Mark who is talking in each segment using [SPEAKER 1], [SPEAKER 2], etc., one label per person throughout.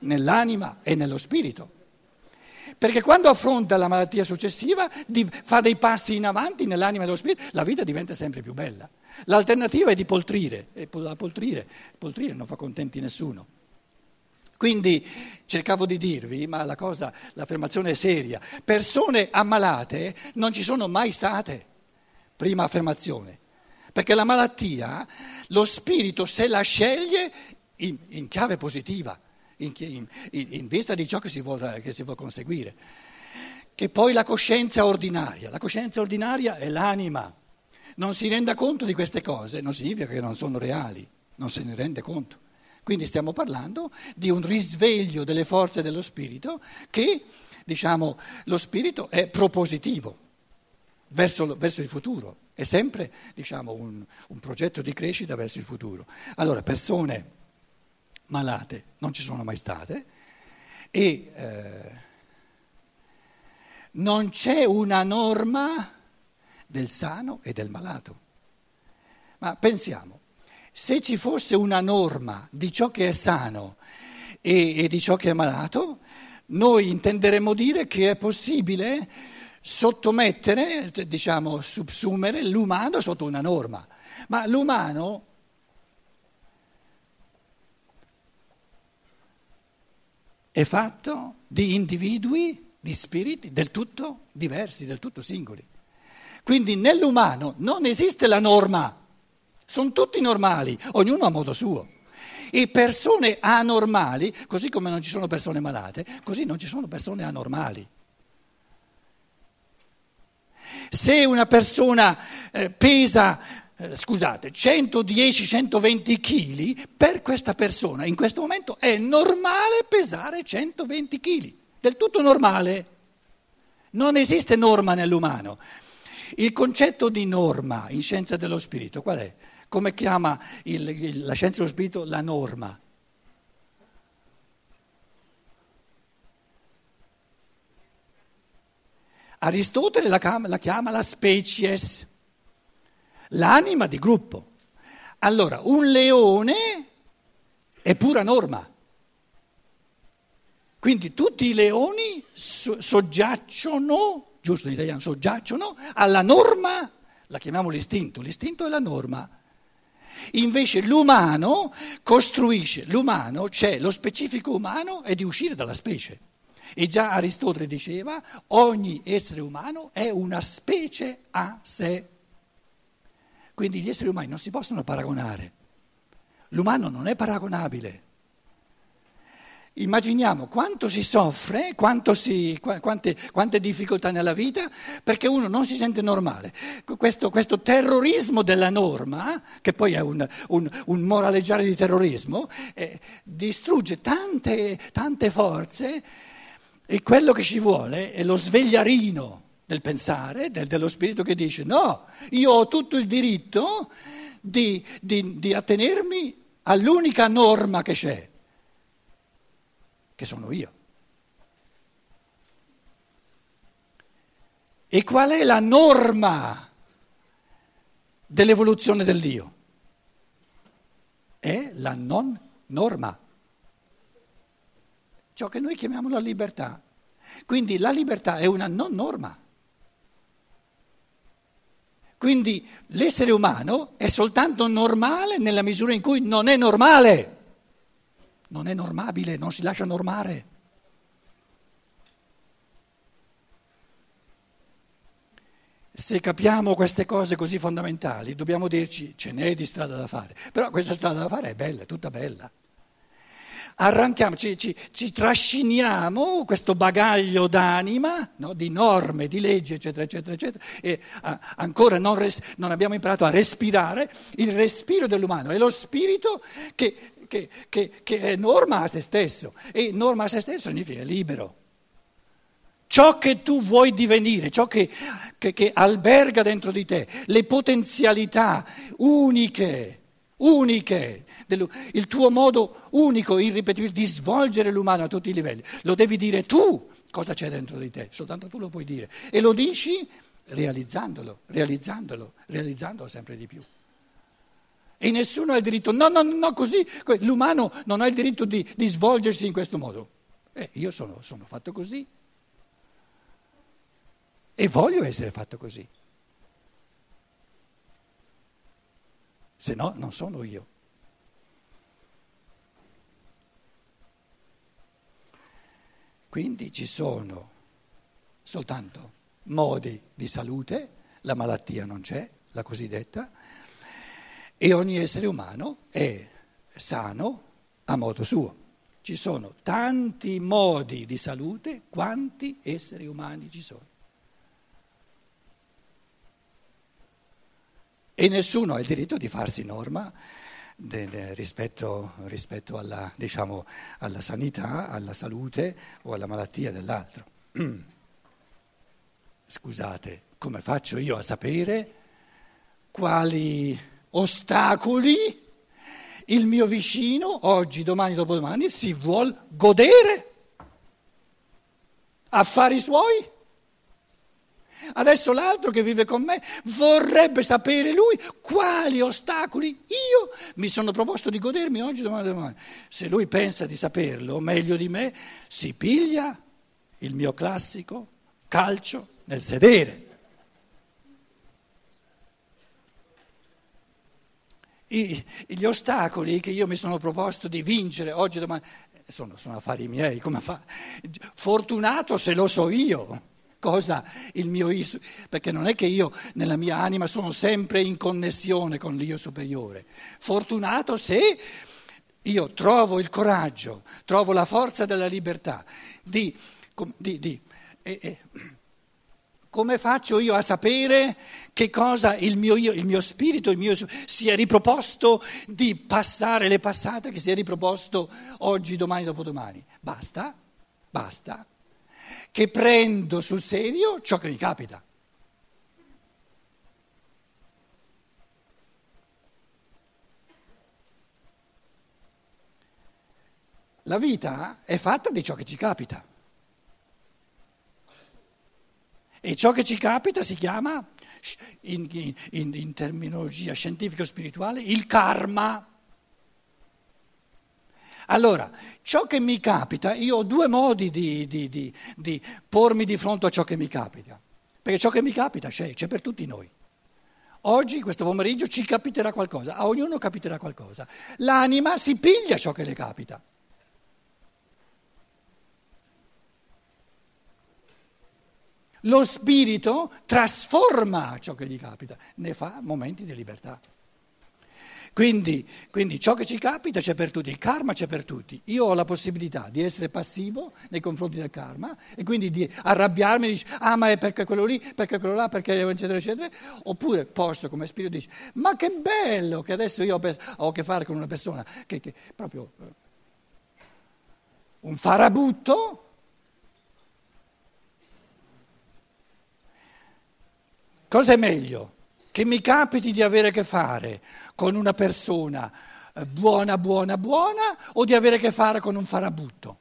[SPEAKER 1] nell'anima e nello spirito. Perché quando affronta la malattia successiva fa dei passi in avanti nell'anima e nello spirito, la vita diventa sempre più bella. L'alternativa è di poltrire, e poltrire, poltrire non fa contenti nessuno. Quindi cercavo di dirvi, ma la cosa, l'affermazione è seria, persone ammalate non ci sono mai state, prima affermazione, perché la malattia, lo spirito se la sceglie in, in chiave positiva, in, in, in, vista di ciò che si, vuole, che si vuole conseguire, che poi la coscienza ordinaria, la coscienza ordinaria è l'anima, non si renda conto di queste cose, non significa che non sono reali, non se ne rende conto. Quindi stiamo parlando di un risveglio delle forze dello spirito che, diciamo, lo spirito è propositivo verso, verso il futuro, è sempre, diciamo, un, un progetto di crescita verso il futuro. Allora, persone malate non ci sono mai state e eh, non c'è una norma del sano e del malato. Ma pensiamo, se ci fosse una norma di ciò che è sano e, e di ciò che è malato, noi intenderemmo dire che è possibile sottomettere, diciamo, subsumere l'umano sotto una norma. Ma l'umano è fatto di individui, di spiriti del tutto diversi, del tutto singoli. Quindi nell'umano non esiste la norma. Sono tutti normali, ognuno a modo suo. E persone anormali, così come non ci sono persone malate, così non ci sono persone anormali. Se una persona eh, pesa, eh, scusate, 110-120 kg, per questa persona in questo momento è normale pesare 120 kg, del tutto normale. Non esiste norma nell'umano. Il concetto di norma in scienza dello spirito qual è? Come chiama il, il, la scienza dello spirito la norma? Aristotele la, la chiama la species, l'anima di gruppo. Allora, un leone è pura norma. Quindi tutti i leoni soggiacciono, giusto in italiano, soggiacciono alla norma, la chiamiamo l'istinto, l'istinto è la norma. Invece l'umano costruisce, l'umano c'è, lo specifico umano è di uscire dalla specie. E già Aristotele diceva, ogni essere umano è una specie a sé. Quindi gli esseri umani non si possono paragonare. L'umano non è paragonabile. Immaginiamo quanto si soffre, si, quante, quante, difficoltà nella vita perché uno non si sente normale. Questo, questo terrorismo della norma, che poi è un, un, un moraleggiare di terrorismo, eh, distrugge tante, tante forze e quello che ci vuole è lo svegliarino del pensare, del, dello spirito che dice no, io ho tutto il diritto di, di, di attenermi all'unica norma che c'è che sono io. E qual è la norma dell'evoluzione dell'io? È la non norma, ciò che noi chiamiamo la libertà. Quindi la libertà è una non norma. Quindi l'essere umano è soltanto normale nella misura in cui non è normale non è normabile, non si lascia normare. Se capiamo queste cose così fondamentali, dobbiamo dirci ce n'è di strada da fare, però questa strada da fare è bella, è tutta bella. Arranchiamo, ci, ci, ci trasciniamo questo bagaglio d'anima, no, di norme, di leggi, eccetera, eccetera, eccetera, e a, ancora non, res, non abbiamo imparato a respirare il respiro dell'umano, è lo spirito che che, che, che è norma a se stesso e norma a se stesso significa libero. Ciò che tu vuoi divenire, ciò che, che, che alberga dentro di te, le potenzialità uniche, uniche, il tuo modo unico, irripetibile di svolgere l'umano a tutti i livelli, lo devi dire tu cosa c'è dentro di te, soltanto tu lo puoi dire. E lo dici realizzandolo, realizzandolo, realizzandolo sempre di più. E nessuno ha il diritto, no, no, no, così, l'umano non ha il diritto di, di svolgersi in questo modo. Eh, io sono, sono fatto così e voglio essere fatto così. Se no, non sono io. Quindi ci sono soltanto modi di salute, la malattia non c'è, la cosiddetta, e ogni essere umano è sano a modo suo. Ci sono tanti modi di salute quanti esseri umani ci sono. E nessuno ha il diritto di farsi norma de, de, rispetto, rispetto alla, diciamo, alla sanità, alla salute o alla malattia dell'altro. Scusate, come faccio io a sapere quali ostacoli il mio vicino, oggi, domani, dopodomani, si vuol godere? Affari suoi? Adesso l'altro che vive con me vorrebbe sapere lui quali ostacoli io mi sono proposto di godermi oggi, domani, domani. Se lui pensa di saperlo meglio di me, si piglia il mio classico calcio nel sedere. I, gli ostacoli che io mi sono proposto di vincere oggi, domani, sono, sono affari miei, come fa? Fortunato se lo so io cosa il mio io, perché non è che io nella mia anima sono sempre in connessione con l'io superiore. Fortunato se io trovo il coraggio, trovo la forza della libertà di... di, di eh, eh, come faccio io a sapere che cosa il mio, io, il mio spirito il mio, si è riproposto di passare le passate, che si è riproposto oggi, domani, dopodomani? Basta, basta che prendo sul serio ciò che mi capita. La vita è fatta di ciò che ci capita. E ciò che ci capita si chiama, in, in, in terminologia scientifico-spirituale, il karma. Allora, ciò che mi capita, io ho due modi di, di, di, di, pormi di fronte a ciò che mi capita, perché ciò che mi capita c'è, c'è per tutti noi. Oggi, questo pomeriggio, ci capiterà qualcosa, a ognuno capiterà qualcosa. L'anima si piglia ciò che le capita. Lo spirito trasforma ciò che gli capita, ne fa momenti di libertà. Quindi, quindi, ciò che ci capita c'è per tutti, il karma c'è per tutti. Io ho la possibilità di essere passivo nei confronti del karma e quindi di arrabbiarmi e dire ah ma è perché quello lì, perché quello là, perché eccetera eccetera. Oppure posso come spirito dire ma che bello che adesso io ho a che fare con una persona che, che proprio eh, un farabutto. Cosa è meglio? Che mi capiti di avere a che fare con una persona eh, buona, buona, buona o di avere a che fare con un farabutto?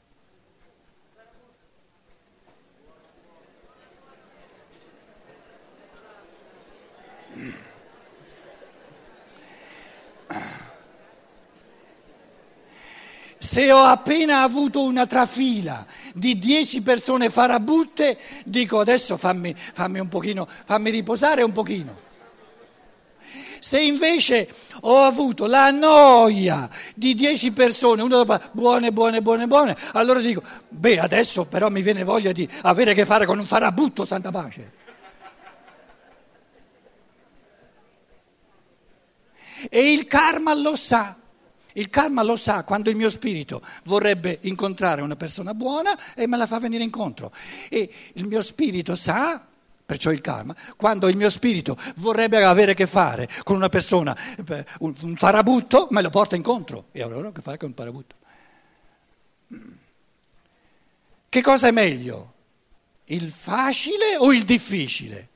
[SPEAKER 1] Se ho appena avuto una trafila di dieci persone farabutte, dico adesso fammi, fammi pochino, fammi riposare un pochino. Se invece ho avuto la noia di dieci persone, una dopo buone, buone, buone, buone, allora dico, beh, adesso però mi viene voglia di avere a che fare con un farabutto, santa pace. E il karma lo sa. Il karma lo sa quando il mio spirito vorrebbe incontrare una persona buona e me la fa venire incontro. E il mio spirito sa perciò il karma, quando il mio spirito vorrebbe avere a che fare con una persona, eh, un, farabutto, me lo porta incontro e allora ho a che fare con un farabutto. Che cosa è meglio? Il facile o il difficile?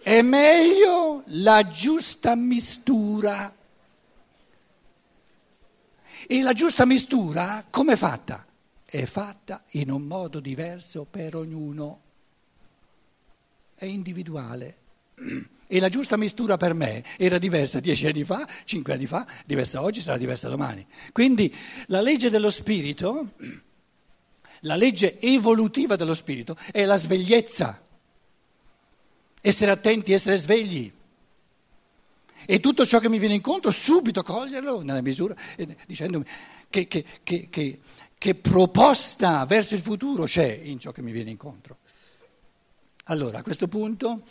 [SPEAKER 1] È meglio la giusta mistura. E la giusta mistura come è fatta? È fatta in un modo diverso per ognuno è individuale. E la giusta mistura per me era diversa dieci anni fa, cinque anni fa, diversa oggi, sarà diversa domani. Quindi la legge dello spirito, la legge evolutiva dello spirito è la svegliezza, essere attenti, essere svegli. E tutto ciò che mi viene incontro, subito coglierlo nella misura, dicendomi che, che, che, che proposta verso il futuro c'è in ciò che mi viene incontro. Allora, a questo punto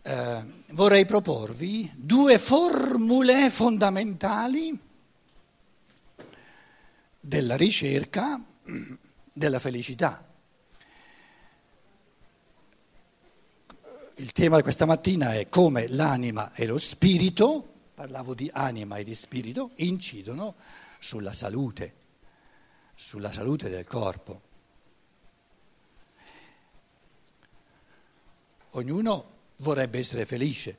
[SPEAKER 1] eh, vorrei proporvi due formule fondamentali della ricerca della felicità. Il tema di questa mattina è come l'anima e lo spirito, parlavo di anima e di spirito, incidono sulla salute, sulla salute del corpo. Ognuno vorrebbe essere felice,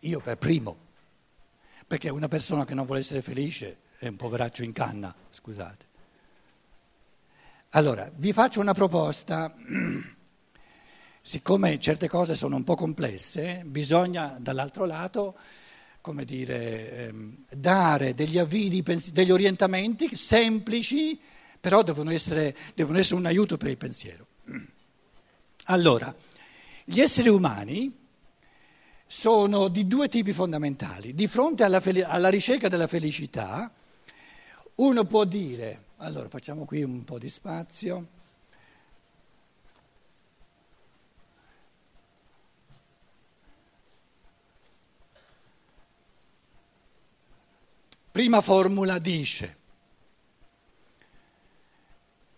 [SPEAKER 1] io per primo, perché una persona che non vuole essere felice è un poveraccio in canna, scusate. Allora, vi faccio una proposta, siccome certe cose sono un po' complesse, bisogna dall'altro lato, come dire, ehm, dare degli avvii, degli orientamenti semplici, però devono essere, devono essere un aiuto per il pensiero. Allora, gli esseri umani sono di due tipi fondamentali. Di fronte alla, fel- alla ricerca della felicità, uno può dire, allora facciamo qui un po' di spazio. Prima formula dice,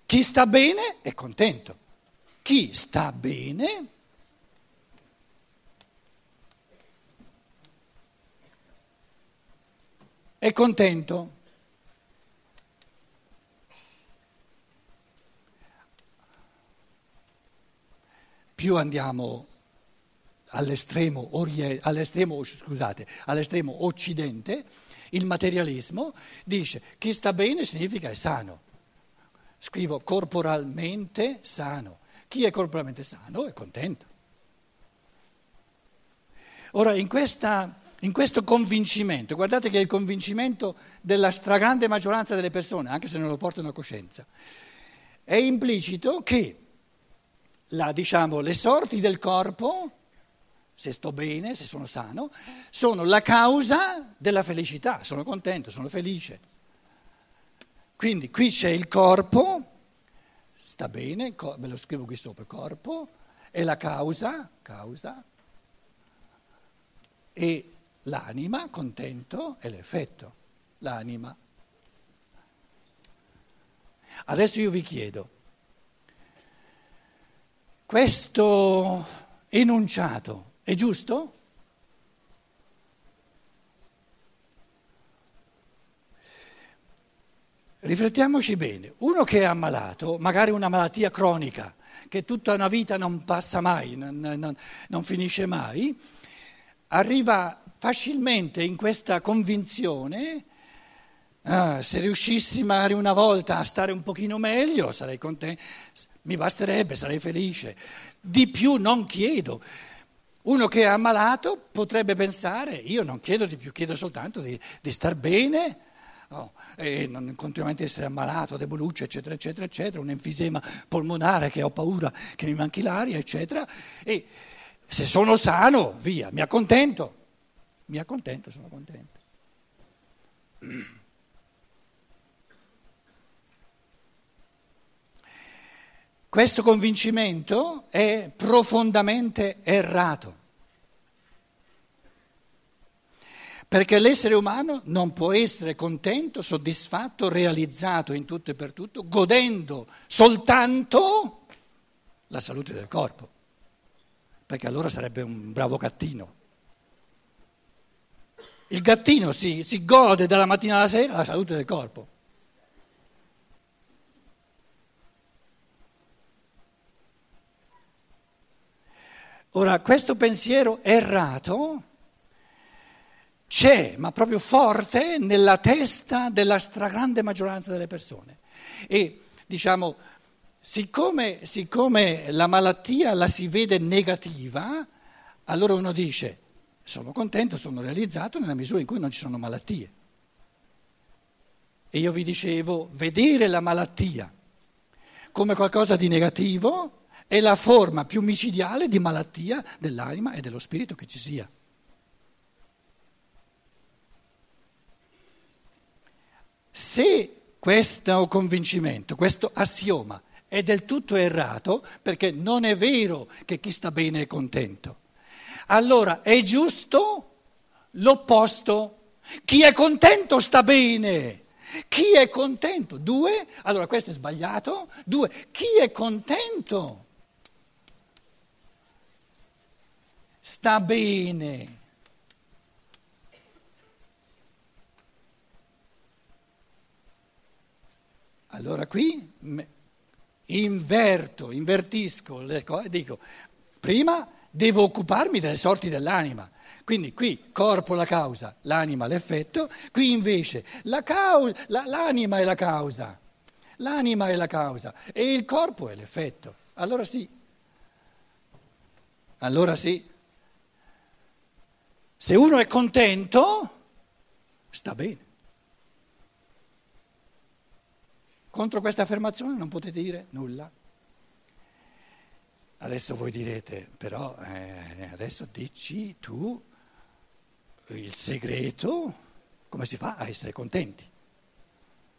[SPEAKER 1] chi sta bene è contento, chi sta bene è contento. Più andiamo all'estremo, orie, all'estremo, scusate, all'estremo occidente, il materialismo dice chi sta bene significa è sano. Scrivo corporalmente sano. Chi è corporalmente sano è contento. Ora, in questa in questo convincimento, guardate che è il convincimento della stragrande maggioranza delle persone, anche se non lo portano a coscienza, è implicito che la, diciamo, le sorti del corpo, se sto bene, se sono sano, sono la causa della felicità, sono contento, sono felice. Quindi qui c'è il corpo, sta bene, ve lo scrivo qui sopra, corpo, è la causa, causa, e L'anima, contento, è l'effetto, l'anima. Adesso io vi chiedo, questo enunciato è giusto? Riflettiamoci bene, uno che è ammalato, magari una malattia cronica, che tutta una vita non passa mai, non, non, non finisce mai, arriva facilmente in questa convinzione, ah, se riuscissi magari una volta a stare un pochino meglio, sarei contento, mi basterebbe, sarei felice. Di più non chiedo. Uno che è ammalato potrebbe pensare, io non chiedo di più, chiedo soltanto di, di star bene, oh, e non continuamente essere ammalato, deboluccio, eccetera, eccetera, eccetera, un enfisema polmonare che ho paura che mi manchi l'aria, eccetera. E se sono sano, via, mi accontento mi accontento, sono contento. Questo convincimento è profondamente errato, perché l'essere umano non può essere contento, soddisfatto, realizzato in tutto e per tutto, godendo soltanto la salute del corpo, perché allora sarebbe un bravo gattino. Il gattino si, si gode dalla mattina alla sera la salute del corpo. Ora, questo pensiero errato c'è, ma proprio forte, nella testa della stragrande maggioranza delle persone. E diciamo, siccome, siccome la malattia la si vede negativa, Allora uno dice, sono contento, sono realizzato nella misura in cui non ci sono malattie. E io vi dicevo, vedere la malattia come qualcosa di negativo è la forma più micidiale di malattia dell'anima e dello spirito che ci sia. Se questo convincimento, questo assioma è del tutto errato, perché non è vero che chi sta bene è contento, allora è giusto l'opposto. Chi è contento sta bene. Chi è contento? Due, allora questo è sbagliato. Due, chi è contento? Sta bene. Allora qui inverto, invertisco le cose, dico, prima devo occuparmi delle sorti dell'anima. Quindi qui corpo la causa, l'anima l'effetto, qui invece la causa, la, l'anima è la causa, l'anima è la causa e il corpo è l'effetto. Allora sì, allora sì. Se uno è contento, sta bene. Contro questa affermazione non potete dire nulla. Adesso voi direte, però eh, adesso dici tu il segreto, come si fa a essere contenti?